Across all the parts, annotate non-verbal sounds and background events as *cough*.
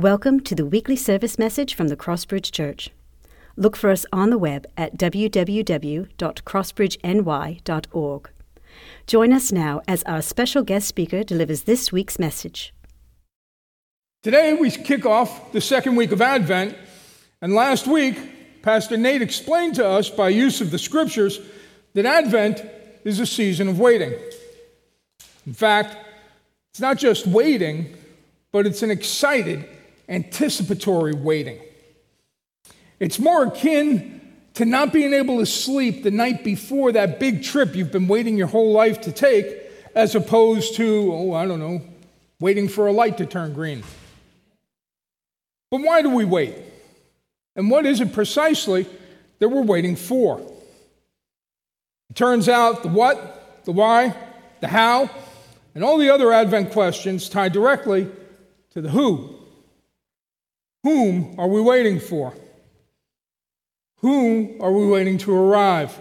Welcome to the weekly service message from the Crossbridge Church. Look for us on the web at www.crossbridgeny.org. Join us now as our special guest speaker delivers this week's message. Today, we kick off the second week of Advent, and last week, Pastor Nate explained to us by use of the scriptures that Advent is a season of waiting. In fact, it's not just waiting, but it's an excited, anticipatory waiting. It's more akin to not being able to sleep the night before that big trip you've been waiting your whole life to take, as opposed to, oh, I don't know, waiting for a light to turn green. But why do we wait? And what is it precisely that we're waiting for? It turns out the what, the why, the how, and all the other Advent questions tie directly to the who. Whom are we waiting for? Whom are we waiting to arrive?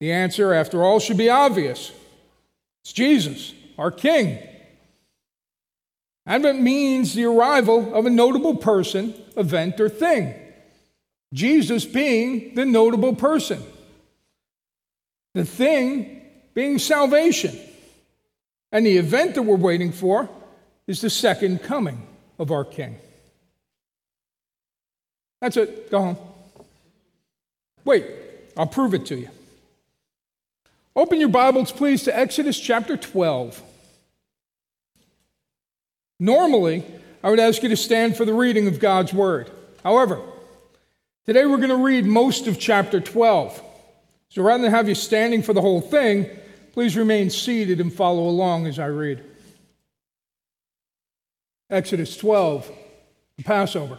The answer, after all, should be obvious it's Jesus, our King. Advent means the arrival of a notable person, event, or thing. Jesus being the notable person, the thing being salvation. And the event that we're waiting for is the second coming of our King. That's it. Go home. Wait, I'll prove it to you. Open your Bibles, please, to Exodus chapter 12. Normally, I would ask you to stand for the reading of God's Word. However, today we're going to read most of chapter 12. So rather than have you standing for the whole thing, please remain seated and follow along as I read. Exodus 12, the Passover.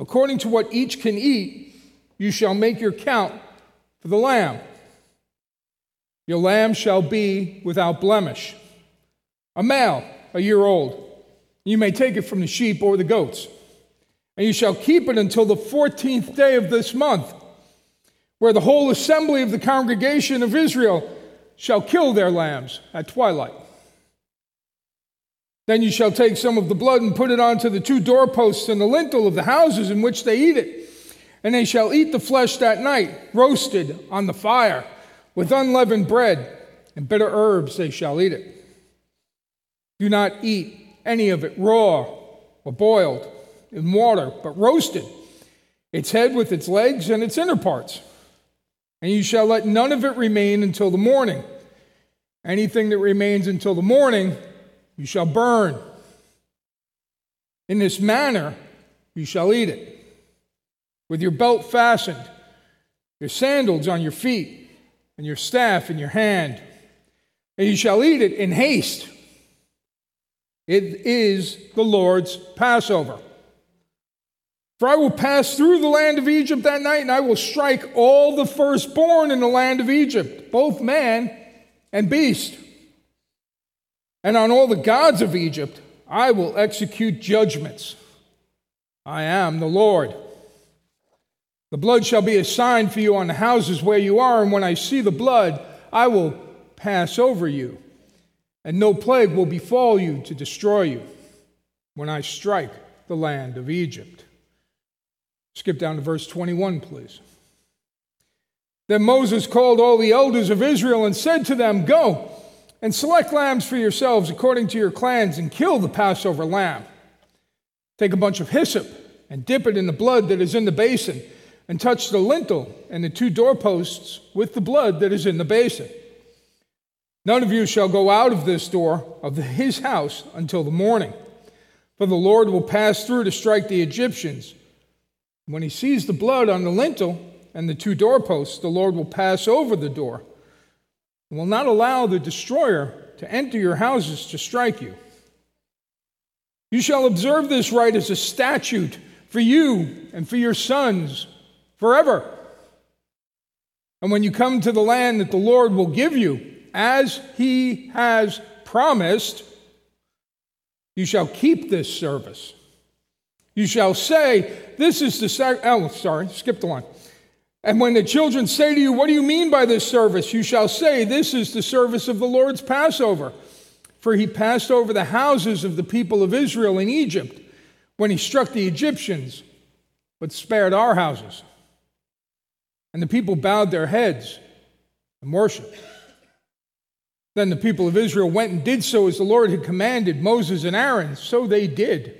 According to what each can eat, you shall make your count for the lamb. Your lamb shall be without blemish, a male, a year old. You may take it from the sheep or the goats. And you shall keep it until the 14th day of this month, where the whole assembly of the congregation of Israel shall kill their lambs at twilight. Then you shall take some of the blood and put it onto the two doorposts and the lintel of the houses in which they eat it. And they shall eat the flesh that night, roasted on the fire, with unleavened bread and bitter herbs they shall eat it. Do not eat any of it raw or boiled in water, but roasted, its head with its legs and its inner parts. And you shall let none of it remain until the morning. Anything that remains until the morning, you shall burn. In this manner you shall eat it, with your belt fastened, your sandals on your feet, and your staff in your hand. And you shall eat it in haste. It is the Lord's Passover. For I will pass through the land of Egypt that night, and I will strike all the firstborn in the land of Egypt, both man and beast. And on all the gods of Egypt I will execute judgments. I am the Lord. The blood shall be a sign for you on the houses where you are, and when I see the blood, I will pass over you, and no plague will befall you to destroy you when I strike the land of Egypt. Skip down to verse 21, please. Then Moses called all the elders of Israel and said to them, Go and select lambs for yourselves according to your clans and kill the Passover lamb. Take a bunch of hyssop and dip it in the blood that is in the basin and touch the lintel and the two doorposts with the blood that is in the basin. None of you shall go out of this door of his house until the morning, for the Lord will pass through to strike the Egyptians. When he sees the blood on the lintel and the two doorposts, the Lord will pass over the door and will not allow the destroyer to enter your houses to strike you. You shall observe this rite as a statute for you and for your sons forever. And when you come to the land that the Lord will give you, as he has promised, you shall keep this service. You shall say, This is the. Oh, sorry, skip the line. And when the children say to you, What do you mean by this service? You shall say, This is the service of the Lord's Passover. For he passed over the houses of the people of Israel in Egypt when he struck the Egyptians, but spared our houses. And the people bowed their heads and worshiped. Then the people of Israel went and did so as the Lord had commanded Moses and Aaron. So they did.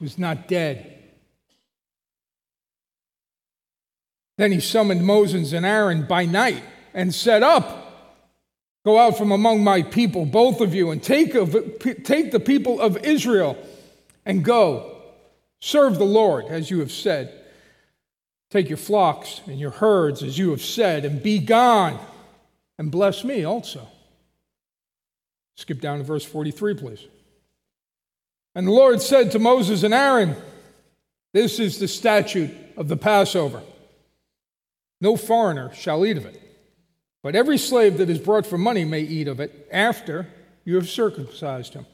was not dead. Then he summoned Moses and Aaron by night and said, Up, go out from among my people, both of you, and take, of, take the people of Israel and go. Serve the Lord, as you have said. Take your flocks and your herds, as you have said, and be gone and bless me also. Skip down to verse 43, please. And the Lord said to Moses and Aaron, This is the statute of the Passover. No foreigner shall eat of it, but every slave that is brought for money may eat of it after you have circumcised him.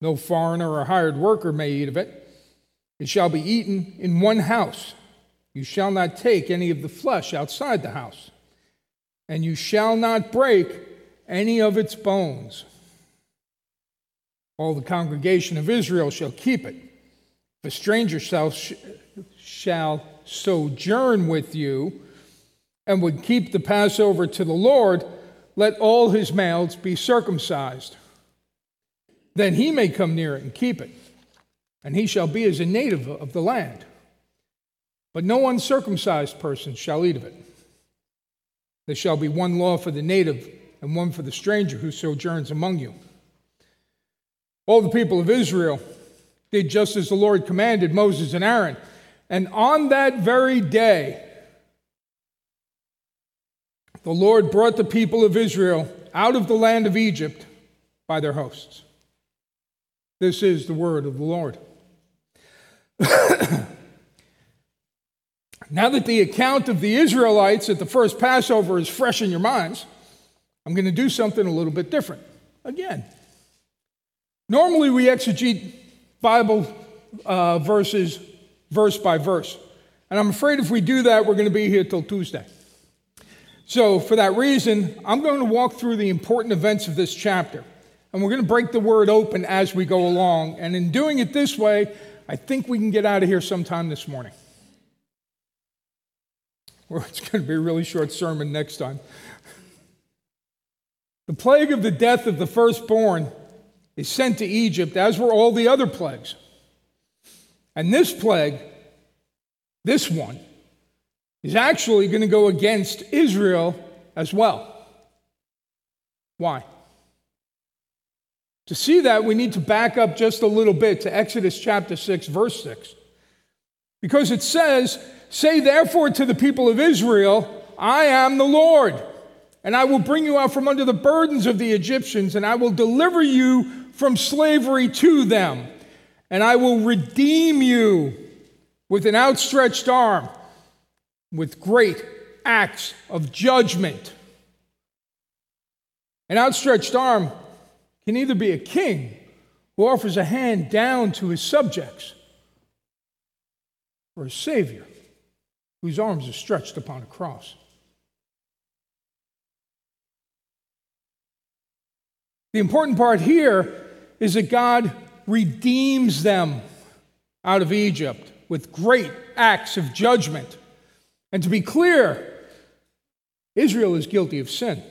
No foreigner or hired worker may eat of it. It shall be eaten in one house. You shall not take any of the flesh outside the house and you shall not break any of its bones. All the congregation of Israel shall keep it. If a stranger shall, shall sojourn with you and would keep the Passover to the Lord, let all his males be circumcised. Then he may come near it and keep it, and he shall be as a native of the land. But no uncircumcised person shall eat of it. There shall be one law for the native and one for the stranger who sojourns among you. All the people of Israel did just as the Lord commanded Moses and Aaron. And on that very day, the Lord brought the people of Israel out of the land of Egypt by their hosts. This is the word of the Lord. *coughs* Now that the account of the Israelites at the first Passover is fresh in your minds, I'm going to do something a little bit different again. Normally, we exegete Bible uh, verses verse by verse. And I'm afraid if we do that, we're going to be here till Tuesday. So, for that reason, I'm going to walk through the important events of this chapter. And we're going to break the word open as we go along. And in doing it this way, I think we can get out of here sometime this morning or it's going to be a really short sermon next time. The plague of the death of the firstborn is sent to Egypt, as were all the other plagues. And this plague, this one, is actually going to go against Israel as well. Why? To see that, we need to back up just a little bit to Exodus chapter 6, verse 6. Because it says, Say therefore to the people of Israel, I am the Lord, and I will bring you out from under the burdens of the Egyptians, and I will deliver you from slavery to them, and I will redeem you with an outstretched arm, with great acts of judgment. An outstretched arm can either be a king who offers a hand down to his subjects or a savior whose arms are stretched upon a cross. The important part here is that God redeems them out of Egypt with great acts of judgment. And to be clear, Israel is guilty of sin.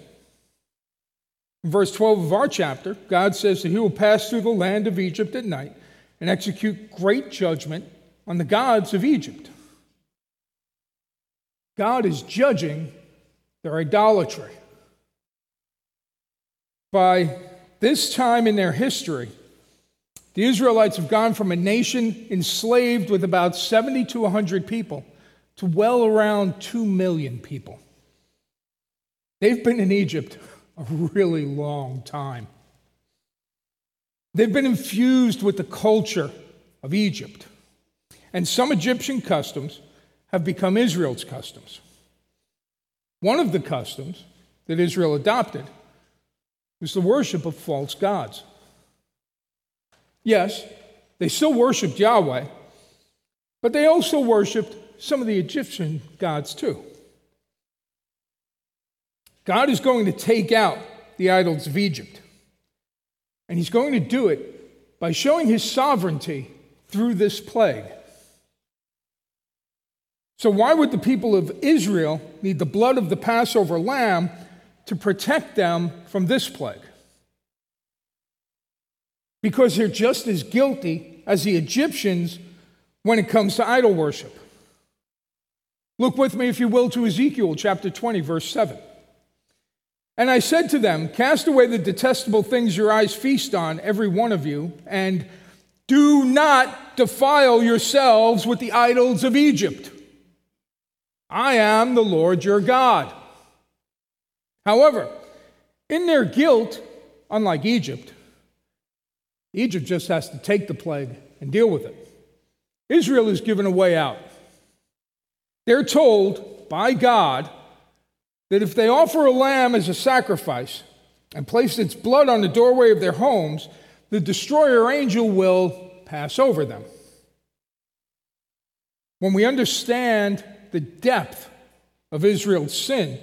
In verse 12 of our chapter, God says that he will pass through the land of Egypt at night and execute great judgment on the gods of Egypt. God is judging their idolatry. By this time in their history, the Israelites have gone from a nation enslaved with about 70 to 100 people to well around 2 million people. They've been in Egypt a really long time. They've been infused with the culture of Egypt. And some Egyptian customs have become Israel's customs. One of the customs that Israel adopted was the worship of false gods. Yes, they still worshiped Yahweh, but they also worshiped some of the Egyptian gods too. God is going to take out the idols of Egypt, and He's going to do it by showing His sovereignty through this plague. So, why would the people of Israel need the blood of the Passover lamb to protect them from this plague? Because they're just as guilty as the Egyptians when it comes to idol worship. Look with me, if you will, to Ezekiel chapter 20, verse 7. And I said to them, Cast away the detestable things your eyes feast on, every one of you, and do not defile yourselves with the idols of Egypt. I am the Lord your God. However, in their guilt, unlike Egypt, Egypt just has to take the plague and deal with it. Israel is given a way out. They're told by God that if they offer a lamb as a sacrifice and place its blood on the doorway of their homes, the destroyer angel will pass over them. When we understand the depth of Israel's sin,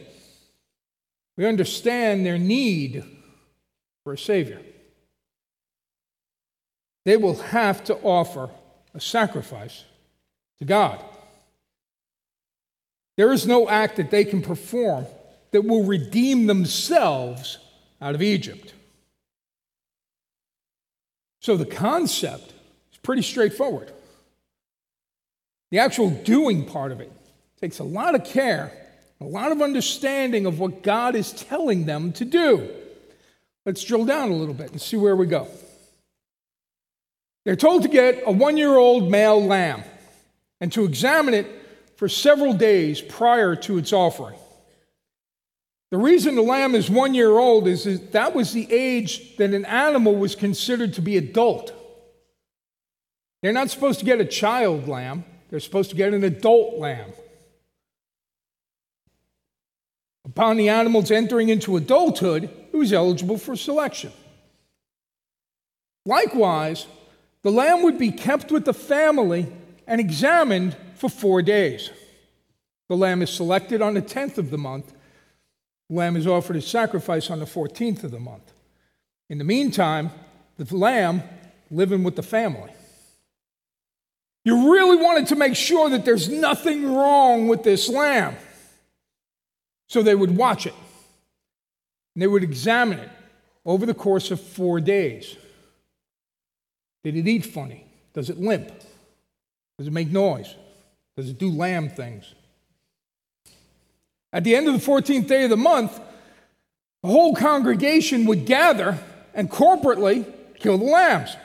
we understand their need for a Savior. They will have to offer a sacrifice to God. There is no act that they can perform that will redeem themselves out of Egypt. So the concept is pretty straightforward. The actual doing part of it takes a lot of care, a lot of understanding of what God is telling them to do. Let's drill down a little bit and see where we go. They're told to get a one year old male lamb and to examine it for several days prior to its offering. The reason the lamb is one year old is that, that was the age that an animal was considered to be adult. They're not supposed to get a child lamb, they're supposed to get an adult lamb. Upon the animals entering into adulthood, it was eligible for selection. Likewise, the lamb would be kept with the family and examined for four days. The lamb is selected on the 10th of the month. The lamb is offered as sacrifice on the 14th of the month. In the meantime, the lamb living with the family. You really wanted to make sure that there's nothing wrong with this lamb. So they would watch it and they would examine it over the course of four days. Did it eat funny? Does it limp? Does it make noise? Does it do lamb things? At the end of the 14th day of the month, the whole congregation would gather and corporately kill the lambs.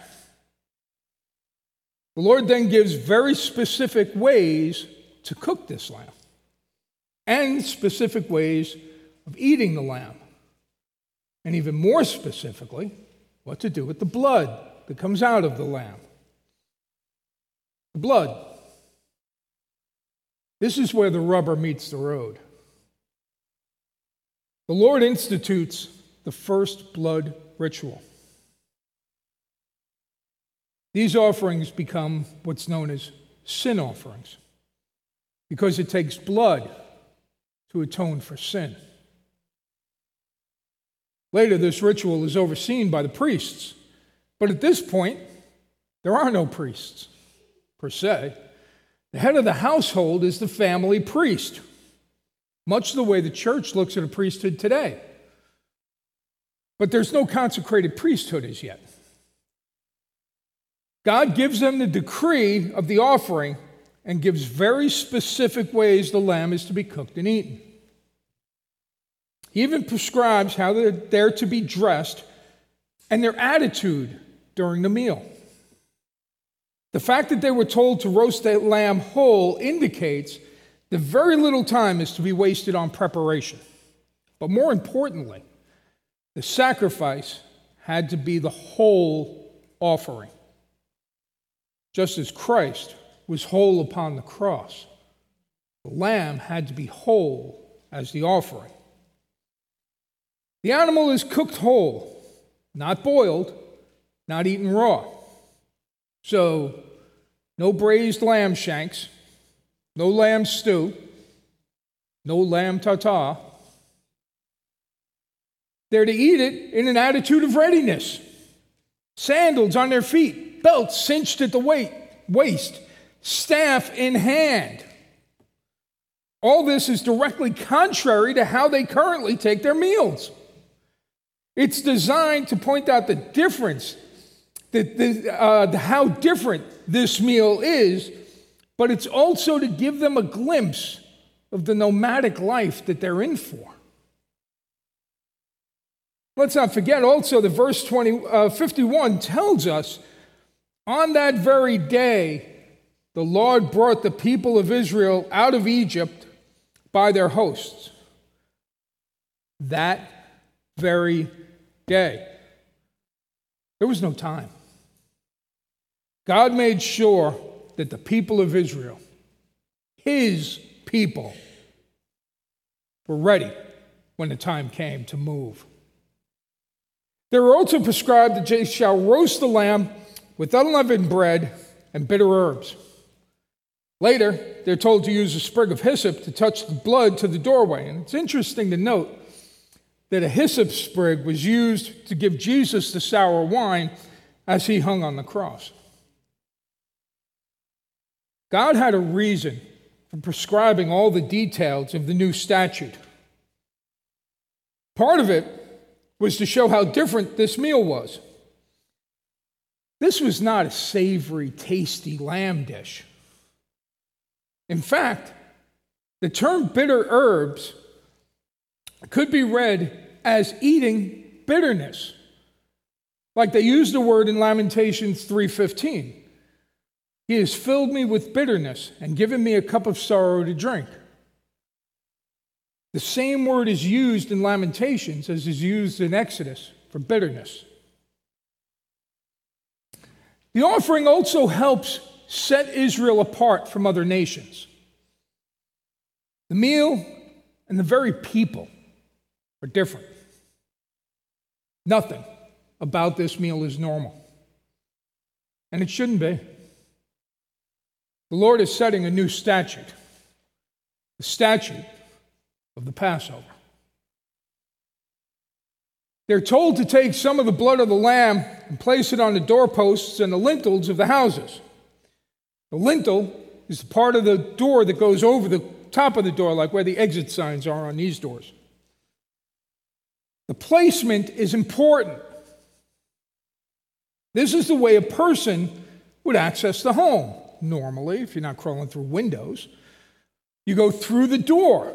The Lord then gives very specific ways to cook this lamb and specific ways of eating the lamb. And even more specifically, what to do with the blood that comes out of the lamb. The blood. This is where the rubber meets the road. The Lord institutes the first blood ritual. These offerings become what's known as sin offerings because it takes blood to atone for sin. Later, this ritual is overseen by the priests, but at this point, there are no priests per se. The head of the household is the family priest, much the way the church looks at a priesthood today. But there's no consecrated priesthood as yet. God gives them the decree of the offering and gives very specific ways the lamb is to be cooked and eaten. He even prescribes how they're, to be dressed and their attitude during the meal. The fact that they were told to roast that lamb whole indicates that very little time is to be wasted on preparation. But more importantly, the sacrifice had to be the whole offering. Just as Christ was whole upon the cross, the lamb had to be whole as the offering. The animal is cooked whole, not boiled, not eaten raw. So, no braised lamb shanks, no lamb stew, no lamb tartar. They're to eat it in an attitude of readiness. Sandals on their feet, belts cinched at the waist, staff in hand. All this is directly contrary to how they currently take their meals. It's designed to point out the difference, the, the, uh, how different this meal is, but it's also to give them a glimpse of the nomadic life that they're in for. Let's not forget also that verse 20, uh, 51 tells us on that very day, the Lord brought the people of Israel out of Egypt by their hosts. That very day. There was no time. God made sure that the people of Israel, his people, were ready when the time came to move. They were also prescribed that they shall roast the lamb with unleavened bread and bitter herbs. Later, they're told to use a sprig of hyssop to touch the blood to the doorway. And it's interesting to note that a hyssop sprig was used to give Jesus the sour wine as he hung on the cross. God had a reason for prescribing all the details of the new statute. Part of it was to show how different this meal was. This was not a savory, tasty lamb dish. In fact, the term bitter herbs could be read as eating bitterness. Like they use the word in Lamentations 3:15. He has filled me with bitterness and given me a cup of sorrow to drink. The same word is used in Lamentations as is used in Exodus for bitterness. The offering also helps set Israel apart from other nations. The meal and the very people are different. Nothing about this meal is normal. And it shouldn't be. The Lord is setting a new statute the statute of the Passover. They're told to take some of the blood of the lamb and place it on the doorposts and the lintels of the houses. The lintel is the part of the door that goes over the top of the door, like where the exit signs are on these doors. The placement is important. This is the way a person would access the home. Normally, if you're not crawling through windows, you go through the door.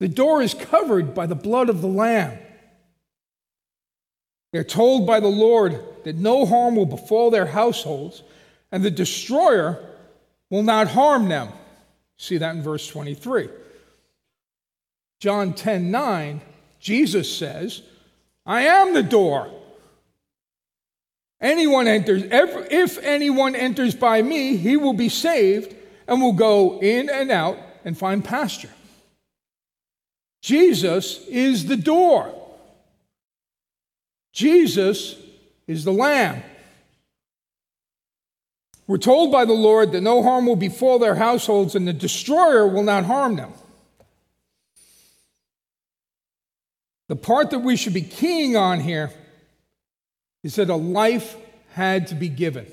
The door is covered by the blood of the Lamb. They're told by the Lord that no harm will befall their households, and the destroyer will not harm them. See that in verse 23. John 10 9 Jesus says, I am the door. Anyone enters, if anyone enters by me, he will be saved and will go in and out and find pasture. Jesus is the door. Jesus is the Lamb. We're told by the Lord that no harm will befall their households and the destroyer will not harm them. The part that we should be keying on here is that a life had to be given,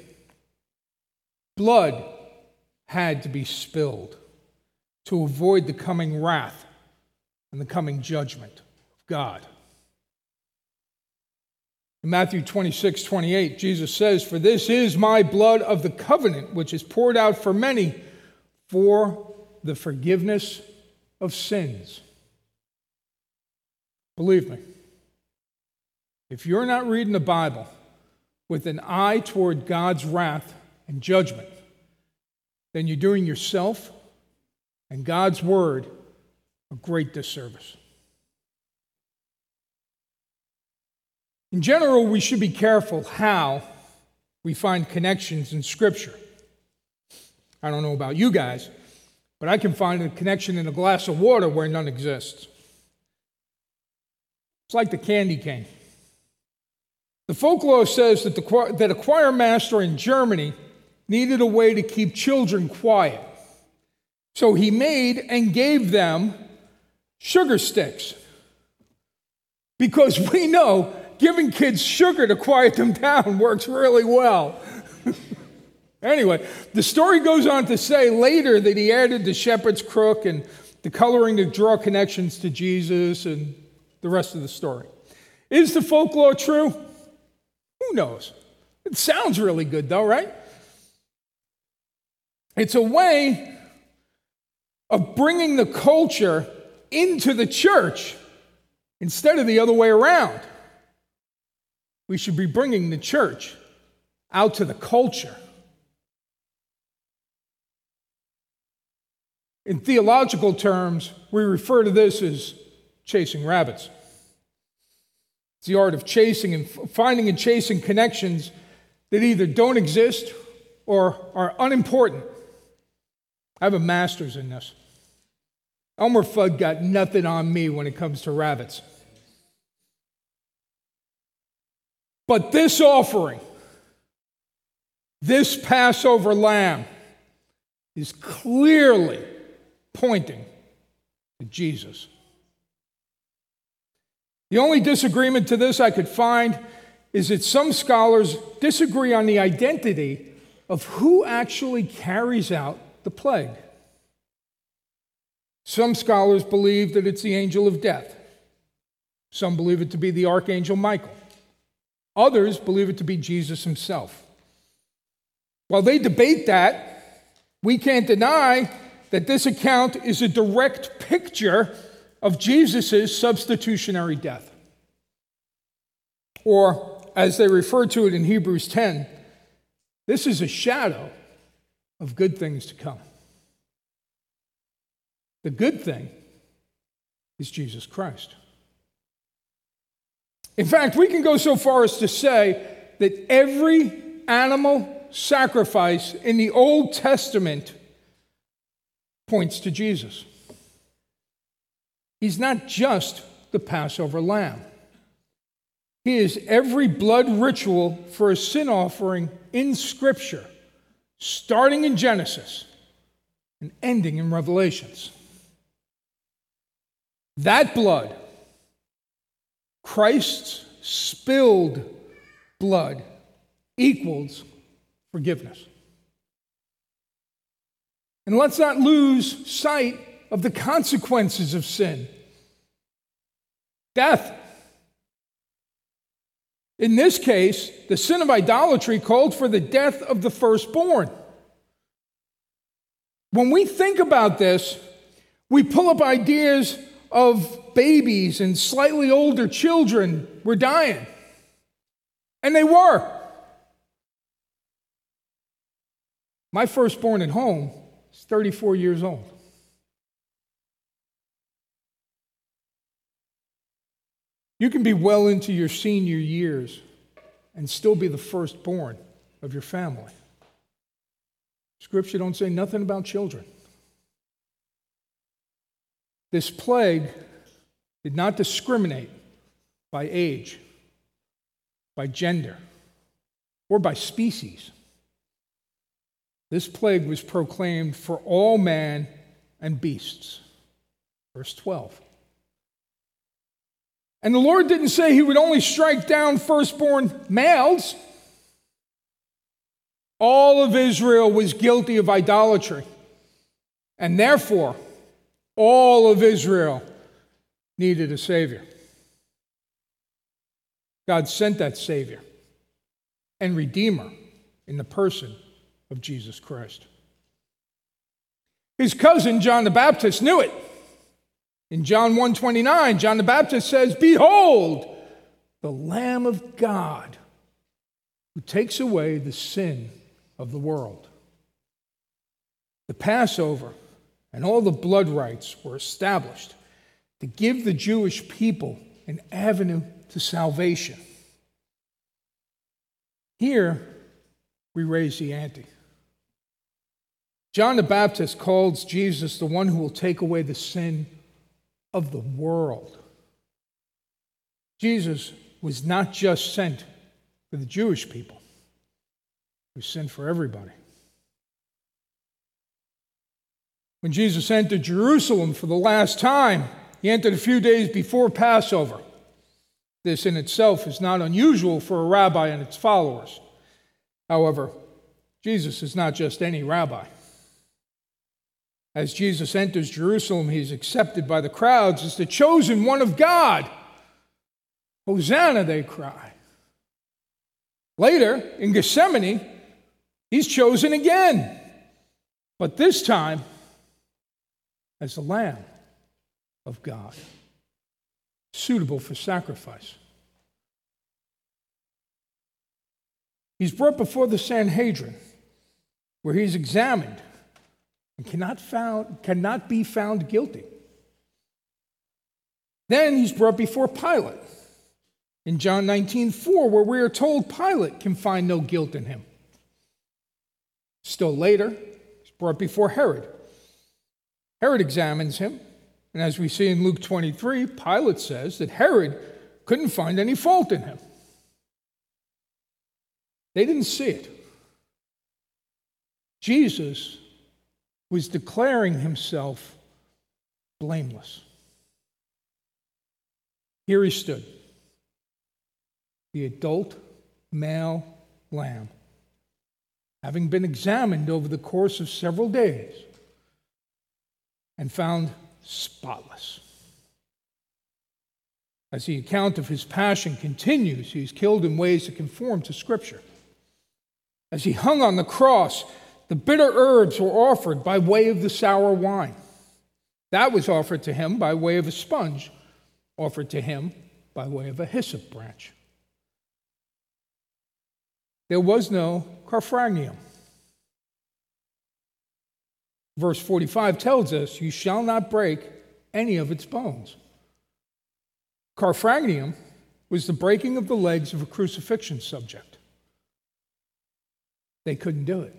blood had to be spilled to avoid the coming wrath and the coming judgment of God. In Matthew 26, 28, Jesus says, For this is my blood of the covenant, which is poured out for many for the forgiveness of sins. Believe me, if you're not reading the Bible with an eye toward God's wrath and judgment, then you're doing yourself and God's word a great disservice. In general, we should be careful how we find connections in Scripture. I don't know about you guys, but I can find a connection in a glass of water where none exists. It's like the candy cane. The folklore says that, the, that a choir master in Germany needed a way to keep children quiet. So he made and gave them sugar sticks. Because *laughs* we know giving kids sugar to quiet them down *laughs* works really well. *laughs* anyway, the story goes on to say later that he added the shepherd's crook and the coloring to draw connections to Jesus and the rest of the story. Is the folklore true? Who knows? It sounds really good, though, right? It's a way of bringing the culture into the church instead of the other way around. We should be bringing the church out to the culture. In theological terms, we refer to this as chasing rabbits. It's the art of chasing and finding and chasing connections that either don't exist or are unimportant. I have a master's in this. Elmer Fudd got nothing on me when it comes to rabbits. But this offering, this Passover lamb, is clearly pointing to Jesus. The only disagreement to this I could find is that some scholars disagree on the identity of who actually carries out the plague. Some scholars believe that it's the angel of death. Some believe it to be the archangel Michael. Others believe it to be Jesus himself. While they debate that, we can't deny that this account is a direct picture of Jesus' substitutionary death. Or, as they refer to it in Hebrews 10, this is a shadow of good things to come. The good thing is Jesus Christ. In fact, we can go so far as to say that every animal sacrifice in the Old Testament points to Jesus. He's not just the Passover lamb. He is every blood ritual for a sin offering in Scripture, starting in Genesis and ending in Revelations. That blood Christ's spilled blood equals forgiveness. And let's not lose sight of the consequences of sin death. In this case, the sin of idolatry called for the death of the firstborn. When we think about this, we pull up ideas of babies and slightly older children were dying. And they were. My firstborn at home is 34 years old. You can be well into your senior years and still be the firstborn of your family. Scripture don't say nothing about children. This plague did not discriminate by age, by gender, or by species. This plague was proclaimed for all man and beasts. Verse 12. And the Lord didn't say he would only strike down firstborn males. All of Israel was guilty of idolatry. And therefore, all of Israel needed a Savior. God sent that Savior and Redeemer in the person of Jesus Christ. His cousin John the Baptist knew it. In John 1:29, John the Baptist says, "Behold, the Lamb of God who takes away the sin of the world." The Passover and all the blood rites were established to give the Jewish people an avenue to salvation. Here, we raise the ante. John the Baptist calls Jesus the one who will take away the sin of the world. Jesus was not just sent for the Jewish people, he was sent for everybody. When Jesus entered Jerusalem for the last time, he entered a few days before Passover. This in itself is not unusual for a rabbi and its followers. However, Jesus is not just any rabbi. As Jesus enters Jerusalem, he's accepted by the crowds as the chosen one of God. Hosanna, they cry. Later, in Gethsemane, he's chosen again, but this time as the Lamb of God, suitable for sacrifice. He's brought before the Sanhedrin, where he's examined and cannot, found, cannot be found guilty. Then he's brought before Pilate in John 19 4, where we are told Pilate can find no guilt in him. Still later, he's brought before Herod. Herod examines him, and as we see in Luke 23, Pilate says that Herod couldn't find any fault in him. They didn't see it. Jesus was declaring himself blameless. Here he stood, the adult male lamb, having been examined over the course of several days and found spotless. As the account of his passion continues, he's killed in ways that conform to Scripture. As he hung on the cross, the bitter herbs were offered by way of the sour wine. That was offered to him by way of a sponge, offered to him by way of a hyssop branch. There was no capharnaum. Verse 45 tells us, You shall not break any of its bones. Capharnaum was the breaking of the legs of a crucifixion subject. They couldn't do it.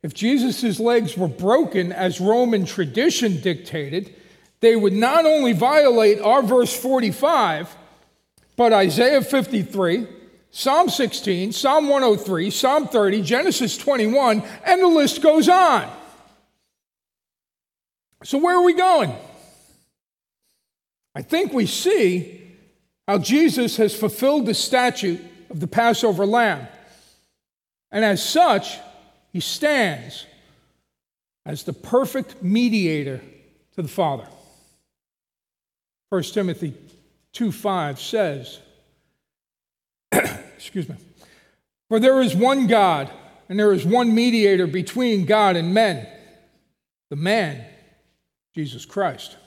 If Jesus' legs were broken as Roman tradition dictated, they would not only violate our verse 45, but Isaiah 53, Psalm 16, Psalm 103, Psalm 30, Genesis 21, and the list goes on. So, where are we going? I think we see how Jesus has fulfilled the statute of the Passover lamb. And as such, he stands as the perfect mediator to the Father. 1 Timothy 2 5 says, excuse me, for there is one God, and there is one mediator between God and men, the man, Jesus Christ.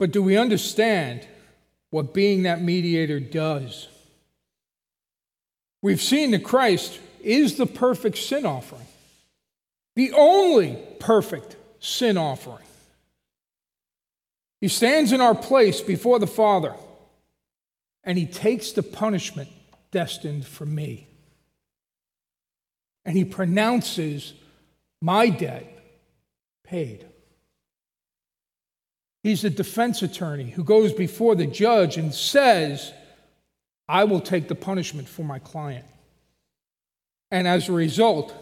But do we understand what being that mediator does? We've seen that Christ is the perfect sin offering, the only perfect sin offering. He stands in our place before the Father, and he takes the punishment destined for me. And he pronounces my debt paid. He's a defense attorney who goes before the judge and says, I will take the punishment for my client. And as a result,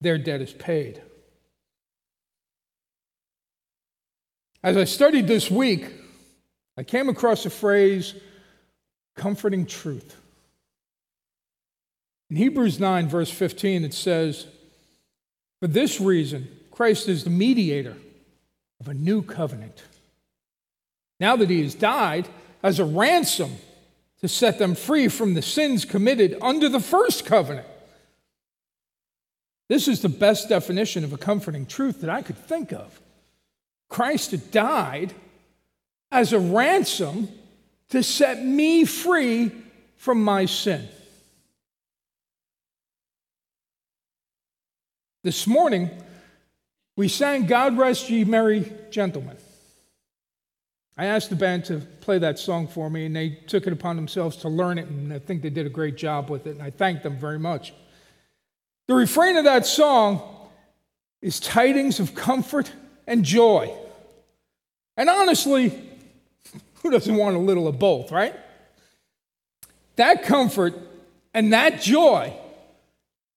their debt is paid. As I studied this week, I came across a phrase, comforting truth. In Hebrews 9, verse 15, it says, For this reason, Christ is the mediator of a new covenant now that he has died as a ransom to set them free from the sins committed under the first covenant. This is the best definition of a comforting truth that I could think of. Christ died as a ransom to set me free from my sin. This morning, we sang God Rest Ye Merry Gentlemen. I asked the band to play that song for me, and they took it upon themselves to learn it, and I think they did a great job with it, and I thank them very much. The refrain of that song is tidings of comfort and joy. And honestly, who doesn't want a little of both, right? That comfort and that joy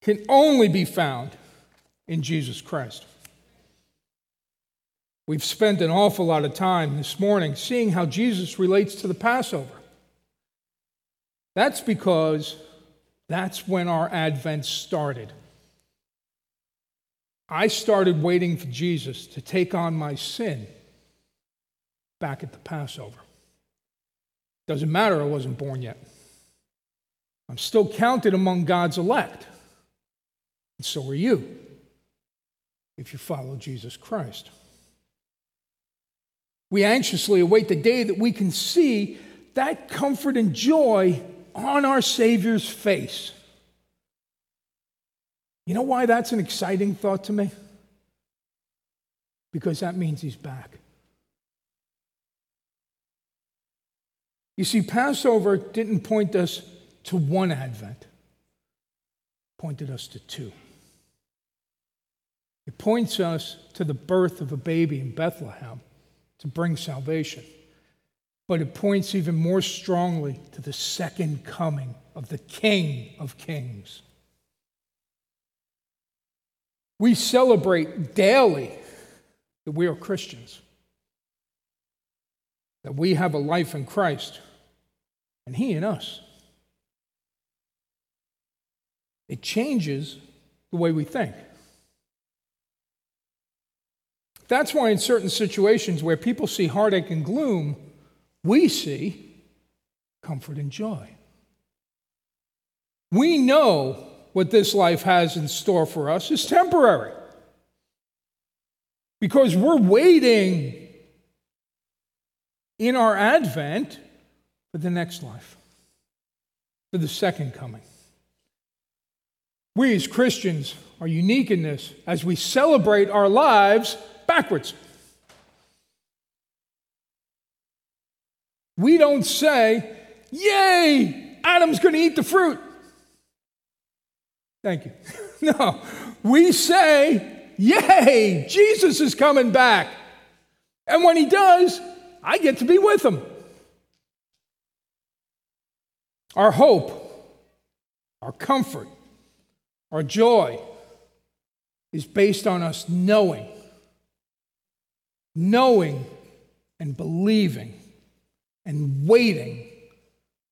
can only be found in Jesus Christ. We've spent an awful lot of time this morning seeing how Jesus relates to the Passover. That's because that's when our Advent started. I started waiting for Jesus to take on my sin back at the Passover. Doesn't matter, I wasn't born yet. I'm still counted among God's elect. And so are you, if you follow Jesus Christ. We anxiously await the day that we can see that comfort and joy on our Savior's face. You know why that's an exciting thought to me? Because that means he's back. You see, Passover didn't point us to one Advent, pointed us to two. It points us to the birth of a baby in Bethlehem to bring salvation. But it points even more strongly to the second coming of the King of Kings. We celebrate daily that we are Christians, that we have a life in Christ, and He in us. It changes the way we think. That's why, in certain situations where people see heartache and gloom, we see comfort and joy. We know what this life has in store for us is temporary because we're waiting in our advent for the next life, for the second coming. We as Christians are unique in this as we celebrate our lives backwards. We don't say, Yay, Adam's going to eat the fruit. Thank you. *laughs* no, we say, Yay, Jesus is coming back. And when he does, I get to be with him. Our hope, our comfort, our joy is based on us knowing knowing and believing and waiting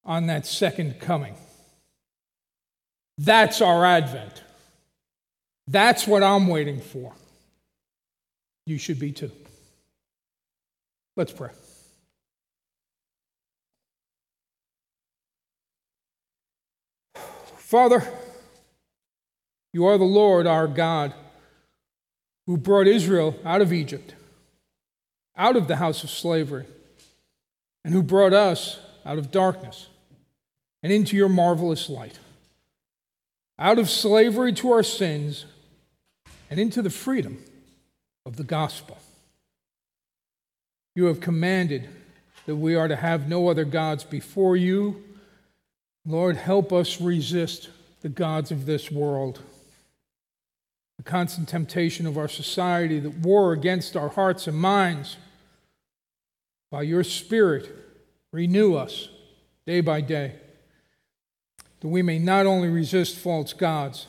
on that second coming. That's our Advent. That's what I'm waiting for. You should be too. Let's pray. Father, you are the Lord our God who brought Israel out of Egypt out of the house of slavery, and who brought us out of darkness and into your marvelous light, out of slavery to our sins and into the freedom of the gospel. You have commanded that we are to have no other gods before you. Lord, help us resist the gods of this world, the constant temptation of our society that war against our hearts and minds. By your Spirit, renew us day by day, that we may not only resist false gods,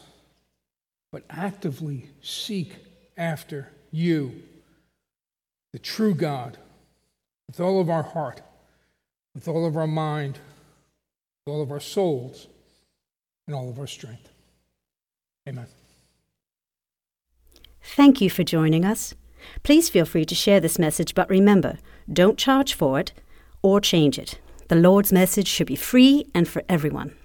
but actively seek after you, the true God, with all of our heart, with all of our mind, all of our souls, and all of our strength. Amen. Thank you for joining us. Please feel free to share this message, but remember, don't charge for it or change it. The Lord's message should be free and for everyone.